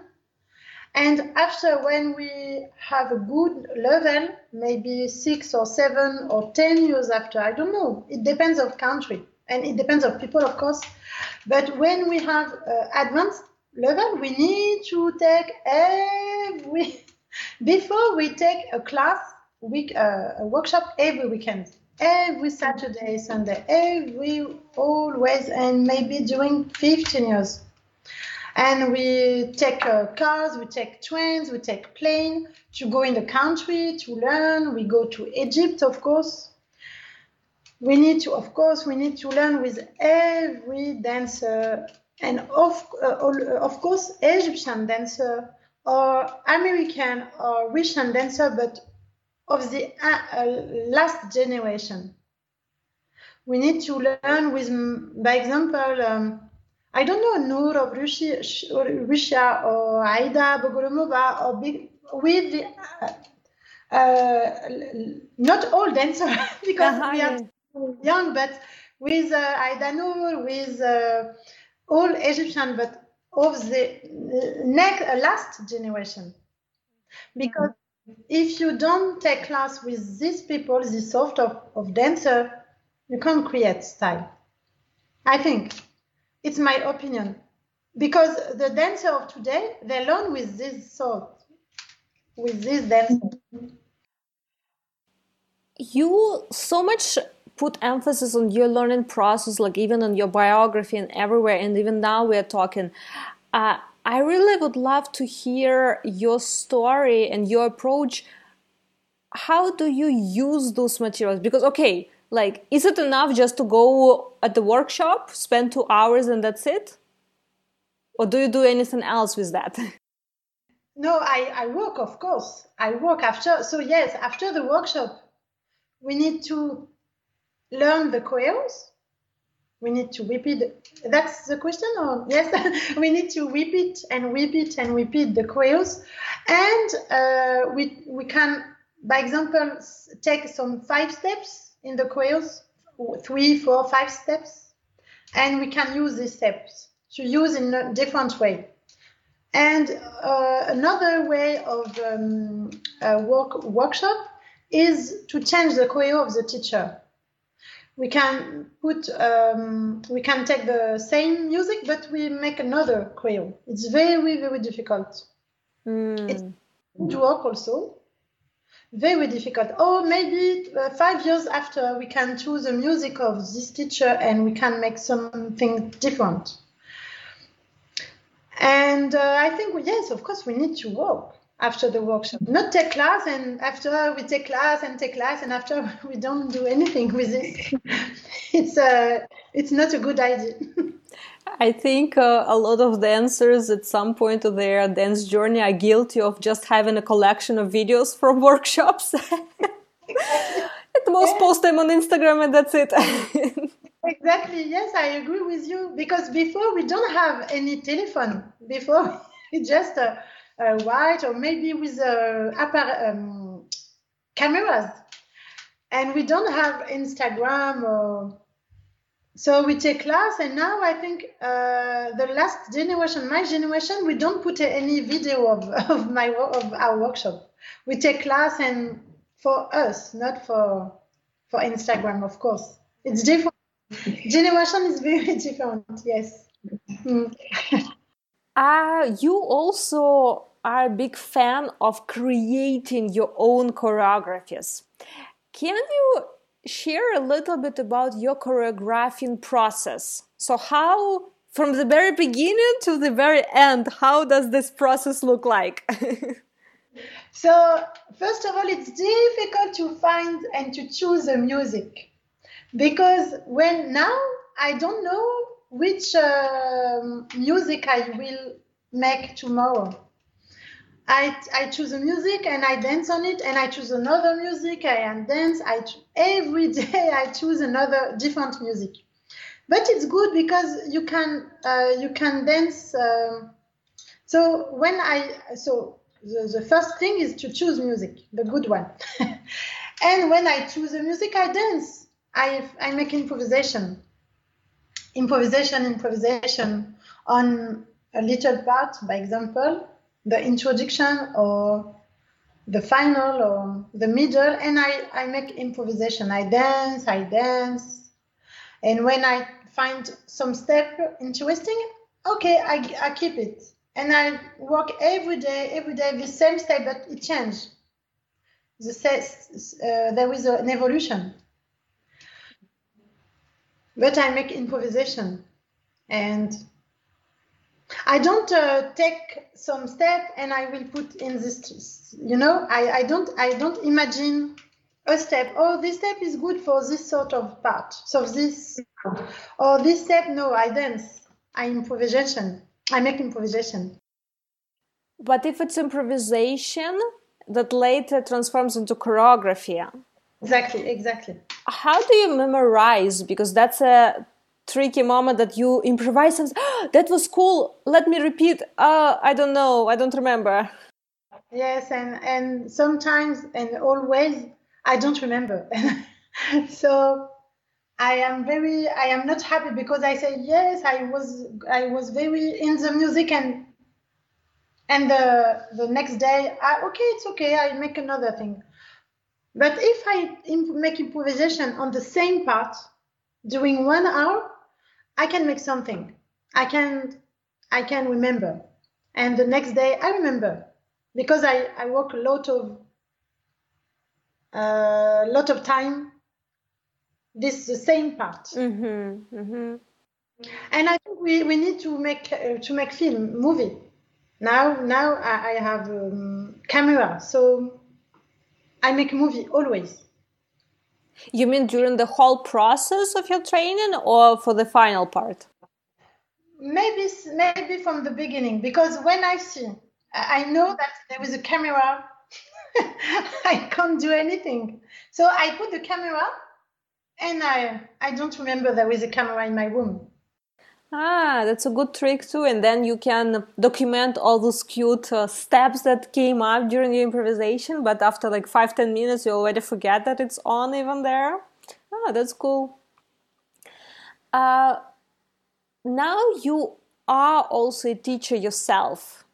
and after when we have a good level maybe six or seven or ten years after i don't know. It depends of country. And it depends of people of course. But when we have uh, advanced level we need to take every before we take a class week uh, a workshop every weekend. Every saturday sunday every always and maybe during 15 years and we take uh, cars we take trains we take plane to go in the country to learn. We go to egypt of course. We need to of course we need to learn with every dancer. And of, uh, of course egyptian dancer or american or russian dancer but of the uh, uh, last generation. We need to learn with, by example, um, I don't know, Noor of Russia, Russia or Aida Bogolomova or big, with the, uh, uh, not all dancers because uh-huh, we are yeah. young, but with uh, Aida Noor, with uh, all Egyptian, but of the next last generation, because if you don't take class with these people, this sort of, of dancer, you can't create style. I think it's my opinion because the dancer of today they learn with this sort, with this dancer. You so much put emphasis on your learning process, like even on your biography and everywhere, and even now we are talking. Uh, I really would love to hear your story and your approach. How do you use those materials? Because, okay, like, is it enough just to go at the workshop, spend two hours, and that's it? Or do you do anything else with that? No, I, I work, of course. I work after. So, yes, after the workshop, we need to learn the choreos we need to repeat. That's the question, or yes, we need to repeat and repeat and repeat the choreos, and uh, we we can, by example, take some five steps in the choreos, three, four, five steps, and we can use these steps to use in a different way. And uh, another way of um, work workshop is to change the choreo of the teacher we can put um, we can take the same music but we make another choreo it's very very difficult mm. it's to work also very difficult or maybe uh, five years after we can choose the music of this teacher and we can make something different and uh, i think yes of course we need to work after the workshop. Not take class and after we take class and take class and after we don't do anything with it. it's uh, it's not a good idea. I think uh, a lot of dancers at some point of their dance journey are guilty of just having a collection of videos from workshops. At most, post them on Instagram and that's it. exactly. Yes, I agree with you because before we don't have any telephone. Before we just uh, uh, white or maybe with uh, um, cameras. And we don't have Instagram or so we take class and now i think uh, the last generation my generation we don't put any video of, of my of our workshop. We take class and for us not for for instagram of course. It's different. Generation is very different yes. Mm. uh, you also are a big fan of creating your own choreographies. Can you share a little bit about your choreographing process. So, how from the very beginning to the very end, how does this process look like? so, first of all, it's difficult to find and to choose the music because when now I don't know which uh, music I will make tomorrow. I, I choose a music and I dance on it, and I choose another music and dance. I every day I choose another different music, but it's good because you can uh, you can dance. Um, so when I so the, the first thing is to choose music, the good one, and when I choose a music, I dance. I I make improvisation, improvisation, improvisation on a little part, by example the introduction or the final or the middle and I, I make improvisation. I dance, I dance. And when I find some step interesting, okay, I, I keep it. And I work every day, every day, the same step, but it changes. The, uh, there is an evolution. But I make improvisation. And I don't uh, take some step and I will put in this. You know, I, I don't I don't imagine a step. Oh, this step is good for this sort of part. So this or this step. No, I dance. I improvisation. I make improvisation. But if it's improvisation that later transforms into choreography. Exactly, exactly. How do you memorize? Because that's a tricky moment that you improvise oh, that was cool. Let me repeat uh, i don't know i don't remember. Yes and and sometimes and always i don't remember. So i am very i am not happy because i say yes i was i was very in the music and and the the next day I, okay it's okay i make another thing. But if i imp- make improvisation on the same part during one hour I can make something. I can I can remember. And the next day I remember because I, I work a lot of a uh, lot of time this the same part. Mm-hmm, mm-hmm. And I think we, we need to make uh, to make film movie. Now now I, I have um, camera, so I make movie always. You mean during the whole process of your training or for the final part? Maybe maybe from the beginning because when I see I know that there is a camera I can't do anything. So I put the camera and I I don't remember there was a camera in my room. Ah, that's a good trick too. And then you can document all those cute uh, steps that came up during your improvisation. But after like five, ten minutes, you already forget that it's on even there. Ah, that's cool. Uh, now you are also a teacher yourself.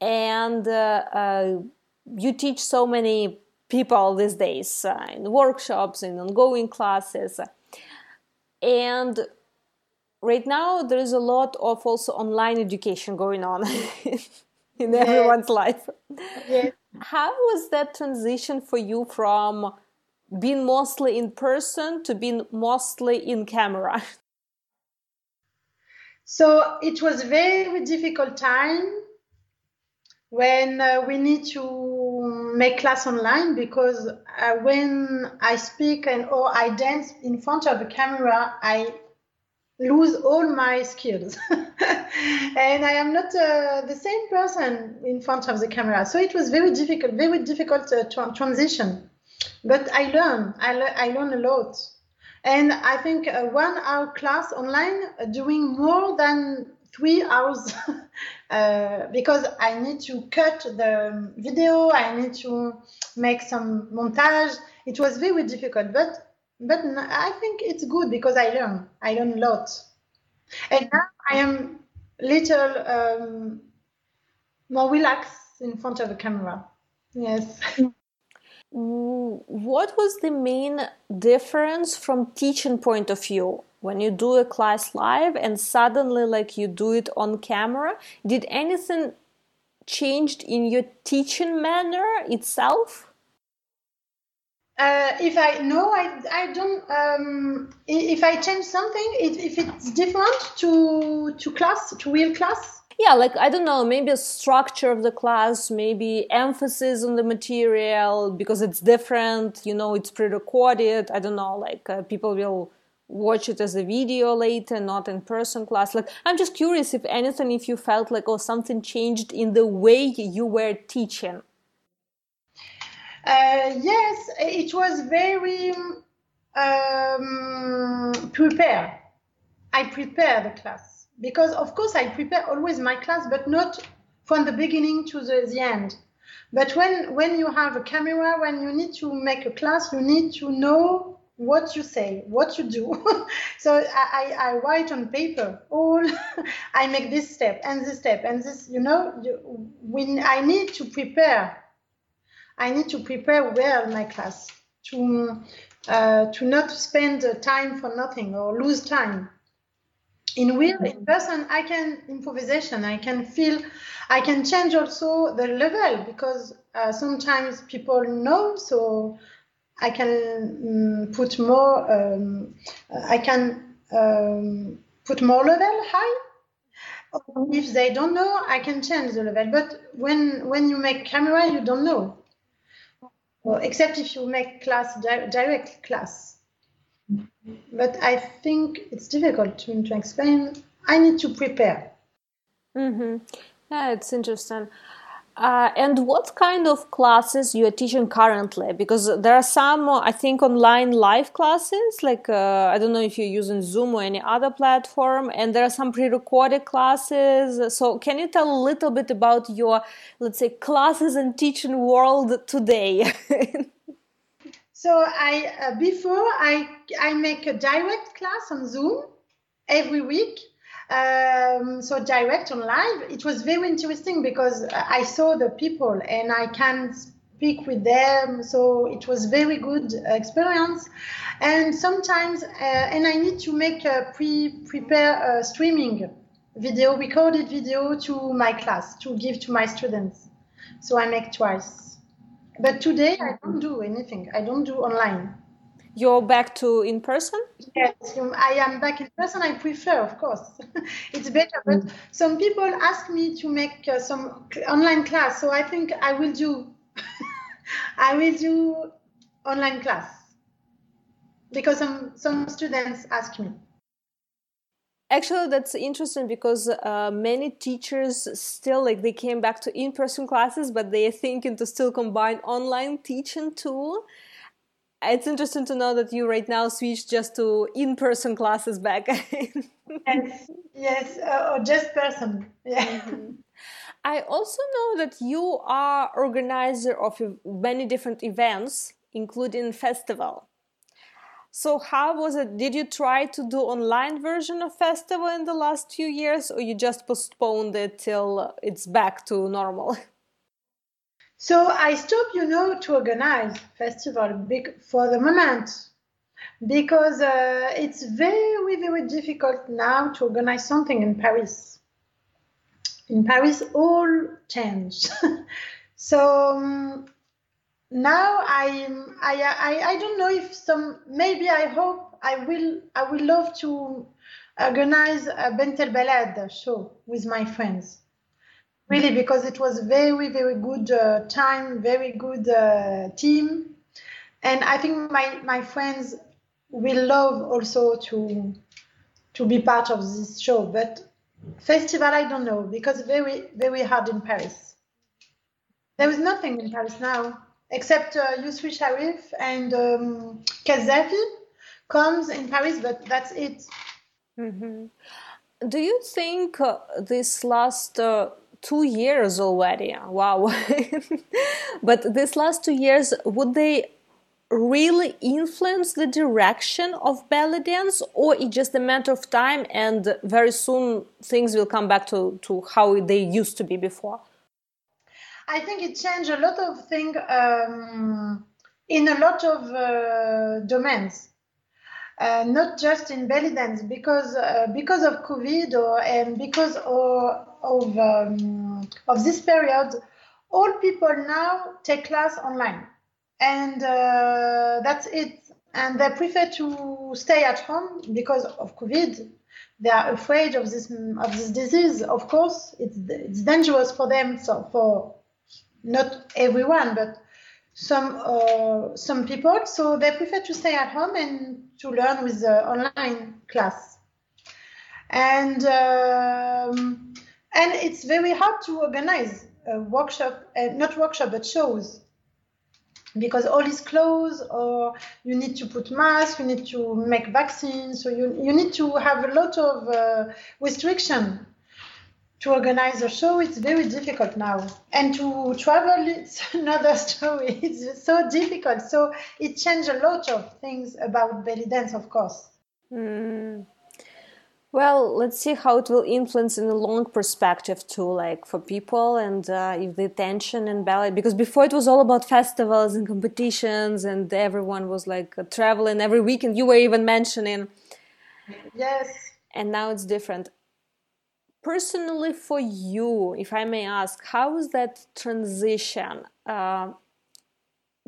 And uh, uh you teach so many people these days uh, in workshops, in ongoing classes. And right now there is a lot of also online education going on in everyone's life. Yes. how was that transition for you from being mostly in person to being mostly in camera? So it was a very difficult time when uh, we need to make class online because uh, when I speak and or I dance in front of a camera, I lose all my skills. And i am not uh, the same person in front of the camera. So it was very difficult very difficult uh, tra- transition. But i learn I, le- I learn a lot. And i think a one hour class online uh, doing more than three hours uh, because I need to cut the video, I need to make some montage. It was very difficult, but but I think it's good because I learn. I learn a lot, and now I am little um, more relaxed in front of a camera. Yes. What was the main difference from teaching point of view? when you do a class live and suddenly like you do it on camera did anything changed in your teaching manner itself uh, if I no, I, I don't. Um, if I change something, if it's different to to class to real class. Yeah, like I don't know, maybe a structure of the class, maybe emphasis on the material because it's different. You know, it's pre-recorded. I don't know, like uh, people will watch it as a video later, not in person class. Like, I'm just curious if anything, if you felt like, oh, something changed in the way you were teaching. Uh, yes, it was very um, prepared. I prepare the class because, of course, I prepare always my class, but not from the beginning to the, the end. But when when you have a camera, when you need to make a class, you need to know what you say, what you do. so I, I, write on paper all, I make this step and this step and this, you know, you, when I need to prepare, I need to prepare well my class to, uh, to not spend time for nothing or lose time. In real, in mm-hmm. person, I can improvisation. I can feel, I can change also the level because uh, sometimes people know. So I can um, put more. Um, I can um, put more level high. If they don't know, I can change the level. But when when you make camera, you don't know. Well, except if you make class di- direct class. But I think it's difficult to, to explain. I need to prepare. Mm-hmm. Yeah, it's interesting. Uh, and what kind of classes you are teaching currently? Because there are some, uh, I think, online live classes. Like uh, I don't know if you're using Zoom or any other platform, and there are some pre-recorded classes. So can you tell a little bit about your, let's say, classes and teaching world today? so I uh, before I I make a direct class on Zoom every week um, so direct on live, it was very interesting because I saw the people and I can speak with them. So it was very good experience. And sometimes, uh, and I need to make a pre-prepare a streaming video, recorded video to my class to give to my students. So I make twice. But today I don't do anything. I don't do online. You're back to in person? Yes, I am back in person. I prefer, of course. it's better. But mm. some people ask me to make uh, some online class, so I think I will do. I will do online class because some some students ask me. Actually, that's interesting because uh, many teachers still like they came back to in-person classes, but they are thinking to still combine online teaching too it's interesting to know that you right now switch just to in-person classes back. Yes yes uh, or just person. Yeah. Mm-hmm. i also know that you are organizer of many different events including festival. So how was it? Did you try to do online version of festival in the last few years or you just postponed it till it's back to normal So I stopped, you know, to organize festival for the moment because uh, it's very, very difficult now to organize something in Paris. In Paris, all changed. so um, now I, I, I, I don't know if some, maybe I hope I will, I will love to organize a Bent el Balad show with my friends really because it was very very good uh, time very good uh, team and i think my my friends will love also to to be part of this show but festival i don't know because very very hard in paris there is nothing in paris now except uh, Yousry Sharif and um, Kazafi comes in Paris, but that's it. Mm-hmm. Do you think uh, this last uh, two years already. Wow. but these last two years, would they really influence the direction of belly dance or it's just a matter of time and very soon things will come back to, to how they used to be before? I think it changed a lot of things um, in a lot of uh, domains. Uh, not just in belly dance because uh, because of COVID or and because of of, um, of this period, all people now take class online and uh, that's it. And they prefer to stay at home because of COVID. They are afraid of this of this disease. Of course, it's it's dangerous for them. So for not everyone, but some uh, some people. So they prefer to stay at home and to learn with the online class. And um, and it's very hard to organize a workshop, uh, not workshop, but shows. Because all is closed or you need to put masks you need to make vaccines so you, you need to have a lot of uh, restriction. To organize a show it's very difficult now. And to travel it's another story. It's so difficult. So it changed a lot of things about belly dance of course. Mm. Well, let's see how it will influence in the long perspective too, like for people and uh, if the tension and ballet, because before it was all about festivals and competitions and everyone was like uh, traveling every weekend. You were even mentioning. Yes. And now it's different. Personally, for you, if I may ask, how is that transition? Uh,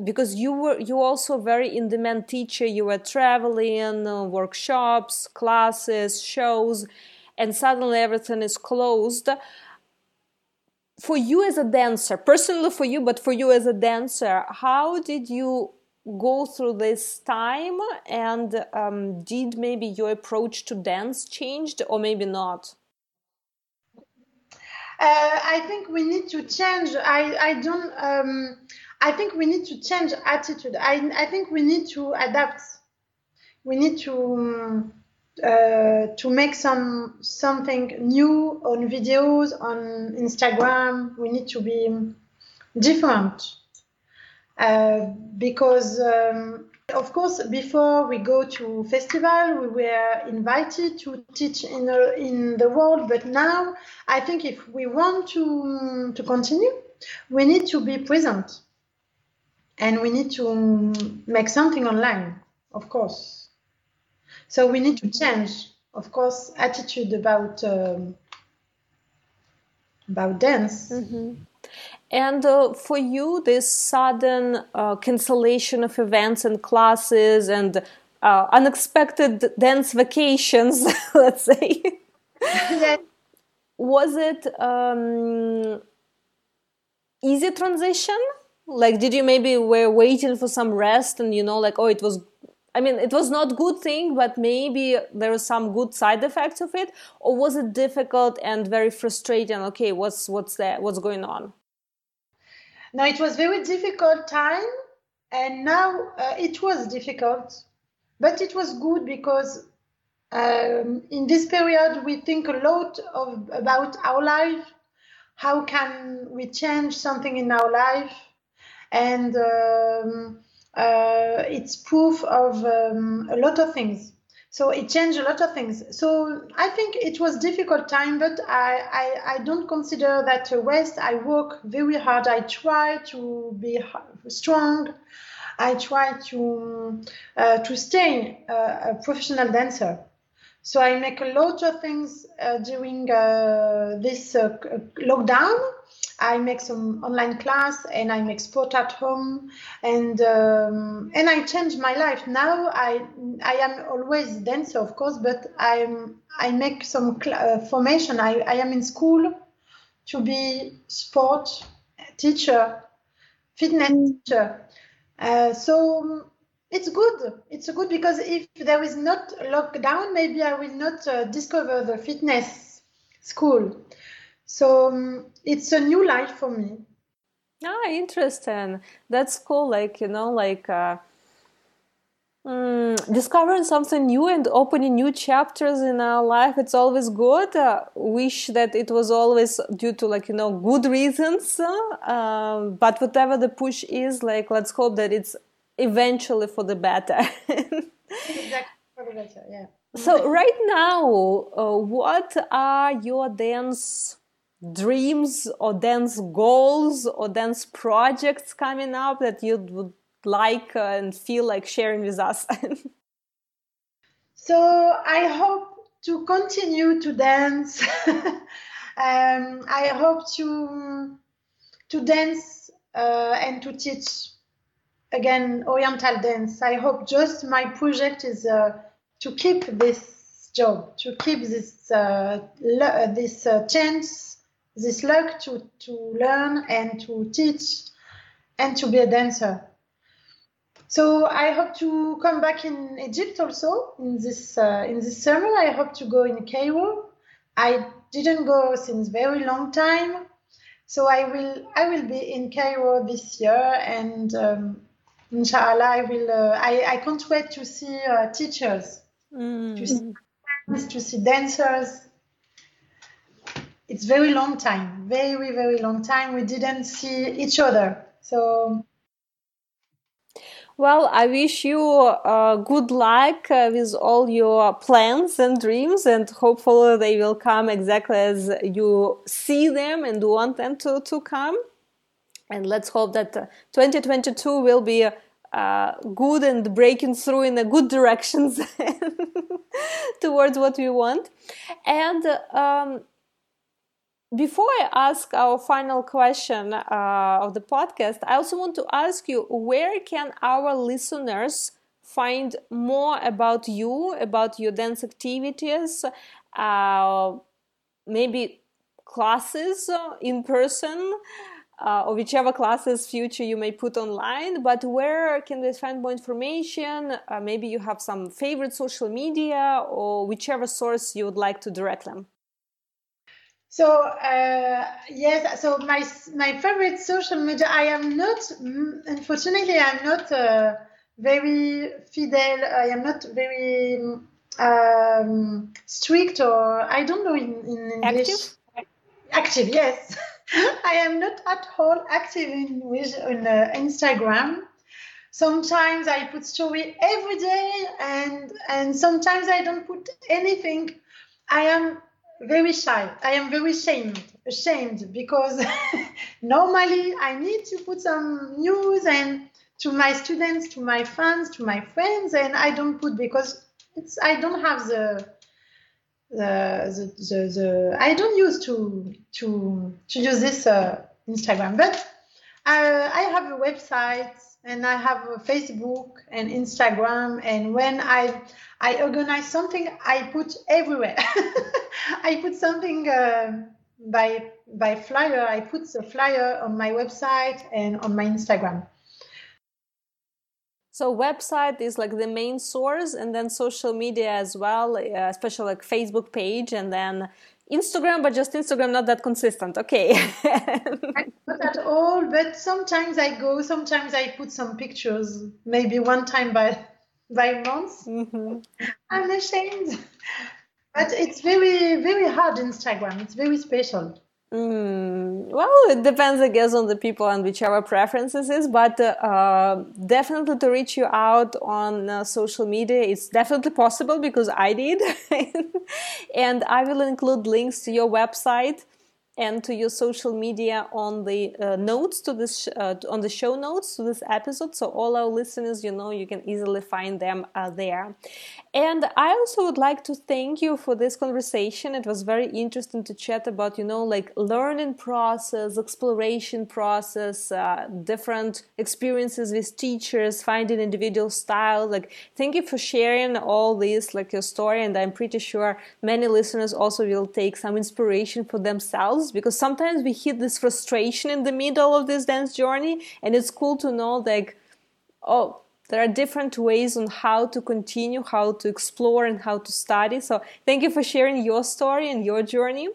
because you were you also very in demand teacher. You were traveling uh, workshops classes shows and suddenly everything is closed. For you as a dancer personally for you but for you as a dancer how did you go through this time? And um, did maybe your approach to dance changed or maybe not? Uh, i think we need to change. I i don't um, I think we need to change attitude. I, I think we need to adapt. We need to uh, to make some something new on videos on Instagram. We need to be different uh, because, um, of course, before we go to festival, we were invited to teach in a, in the world. But now, I think if we want to to continue, we need to be present and we need to make something online, of course. So we need to change, of course, attitude about um, about dance. Mm-hmm. And uh, for you, this sudden uh, cancellation of events and classes and uh, unexpected dance vacations, let's say, yes. was it um, easy transition? Like did you maybe were waiting for some rest and you know like oh it was i mean it was not good thing but maybe there was some good side effects of it? Or was it difficult and very frustrating? Okay what's what's that what's going on? No it was very difficult time and now uh, it was difficult. But it was good because um, in this period we think a lot of about our life. How can we change something in our life and um, uh, it's proof of um, a lot of things. So it changed a lot of things. So I think it was difficult time, but I, I, I don't consider that a waste. I work very hard. I try to be strong. I try to uh, to stay a, a professional dancer. So I make a lot of things uh, during uh, this uh, lockdown. I make some online class and I make sport at home and um, and I change my life now. I I am always dancer, of course, but I'm I make some uh, formation. I, I am in school to be sport teacher, fitness teacher. Uh, so it's good. It's good because if there is not lockdown, maybe I will not uh, discover the fitness school. So um, it's a new life for me. Ah, interesting. That's cool. Like you know, like uh, Mm, discovering something new and opening new chapters in our life it's always good uh, wish that it was always due to like you know good reasons uh, but whatever the push is like let's hope that it's eventually for the better exactly for the better yeah so right now uh, what are your dance dreams or dance goals or dance projects coming up that you would like uh, and feel like sharing with us? so I hope to continue to dance. um, I hope to to dance uh, and to teach again Oriental dance. I hope just my project is uh, to keep this job, to keep this uh, this uh, chance, this luck to to learn and to teach and to be a dancer. So I hope to come back in Egypt also in this uh, in this summer. I hope to go in Cairo. I didn't go since very long time, so I will I will be in Cairo this year, and um, inshallah I will. Uh, I I can't wait to see uh, teachers, mm. to see to see dancers. It's very long time, very very long time. We didn't see each other, so well, I wish you uh, good luck uh, with all your plans and dreams, and hopefully they will come exactly as you see them and want them to, to come. And let's hope that uh, 2022 will be uh, good and breaking through in a good directions towards what we want. And um, before I ask our final question uh, of the podcast, I also want to ask you where can our listeners find more about you, about your dance activities, uh, maybe classes in person, uh, or whichever classes future you may put online. But where can they find more information? Uh, maybe you have some favorite social media or whichever source you would like to direct them. So uh, yes, so my my favorite social media. I am not, unfortunately, I'm not uh, very fidel. I am not very um, strict, or I don't know in, in English. Active. Active, yes. I am not at all active in with on uh, Instagram. Sometimes I put story every day, and and sometimes I don't put anything. I am very shy. I am very ashamed, ashamed because normally I need to put some news and to my students, to my fans, to my friends, and I don't put because it's I don't have the the the, the, the I don't use to to to use this uh, Instagram, but uh, I have a website and I have Facebook and Instagram. And when I I organize something, I put everywhere. I put something uh, by by flyer. I put the flyer on my website and on my Instagram. So website is like the main source, and then social media as well, uh, especially like Facebook page, and then Instagram, but just Instagram not that consistent. Okay. not at all, but sometimes I go, sometimes I put some pictures, maybe one time by by month. Mm-hmm. I'm ashamed. But it's very, very hard Instagram. It's very special. Mm, well, it depends, I guess, on the people and whichever preferences is. But uh, definitely to reach you out on uh, social media, it's definitely possible because I did, and I will include links to your website and to your social media on the uh, notes to this uh, on the show notes to this episode so all our listeners you know you can easily find them uh, there and i also would like to thank you for this conversation. It was very interesting to chat about you know like learning process exploration process uh, different experiences with teachers finding individual style like thank you for sharing all this like your story. And i'm pretty sure many listeners also will take some inspiration for themselves because sometimes we hit this frustration in the middle of this dance journey. And it's cool to know like oh there are different ways on how to continue how to explore and how to study so thank you for sharing your story and your journey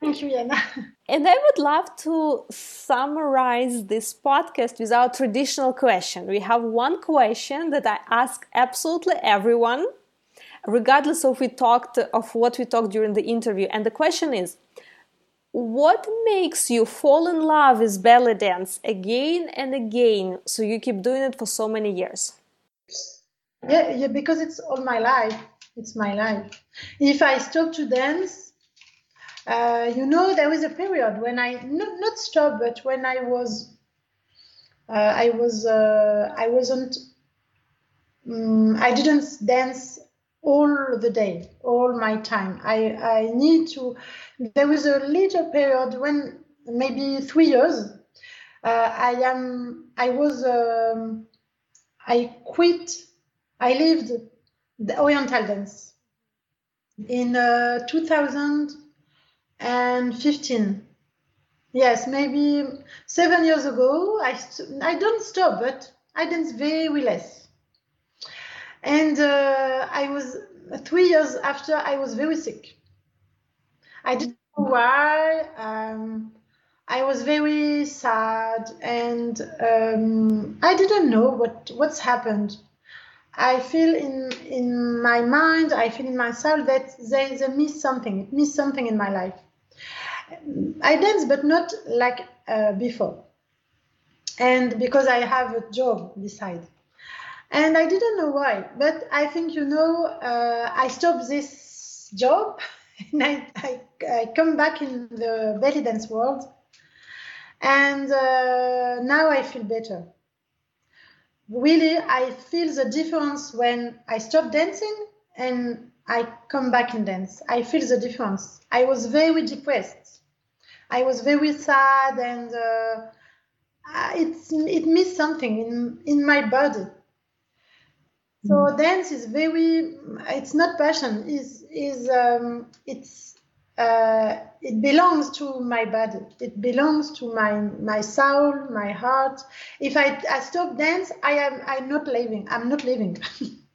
thank you Yana. And I would love to summarize this podcast with our traditional question. We have one question that I ask absolutely everyone, regardless of we talked of what we talked during the interview. And the question is, what makes you fall in love with belly dance again and again so you keep doing it for so many years? Yeah, yeah, because it's all my life. It's my life. If I stop to dance, uh, you know, there was a period when I not not stop, but when I was, uh, I was, uh, I wasn't, um, I didn't dance all the day, all my time. I I need to. There was a little period when maybe three years. Uh, I am. I was. Um, I quit. I lived the Oriental dance in uh, 2000 and 15 yes maybe seven years ago i st- i don't stop but i dance very less and uh, i was three years after i was very sick i didn't know why um, i was very sad and um, i didn't know what what's happened I feel in in my mind, I feel in myself that there is a miss something, miss something in my life. I dance, but not like uh, before. And because I have a job beside. And I didn't know why, but I think, you know, uh, I stopped this job and I, I, I, come back in the belly dance world. And uh, now I feel better. Really, I feel the difference when I stop dancing and I come back and dance. I feel the difference. I was very depressed. I was very sad and uh, it's it missed something in in my body. So mm. dance is very. It's not passion. is is um, it's uh, it belongs to my body. It belongs to my my soul, my heart. If I, I stop dance, I am I'm not living. I'm not living.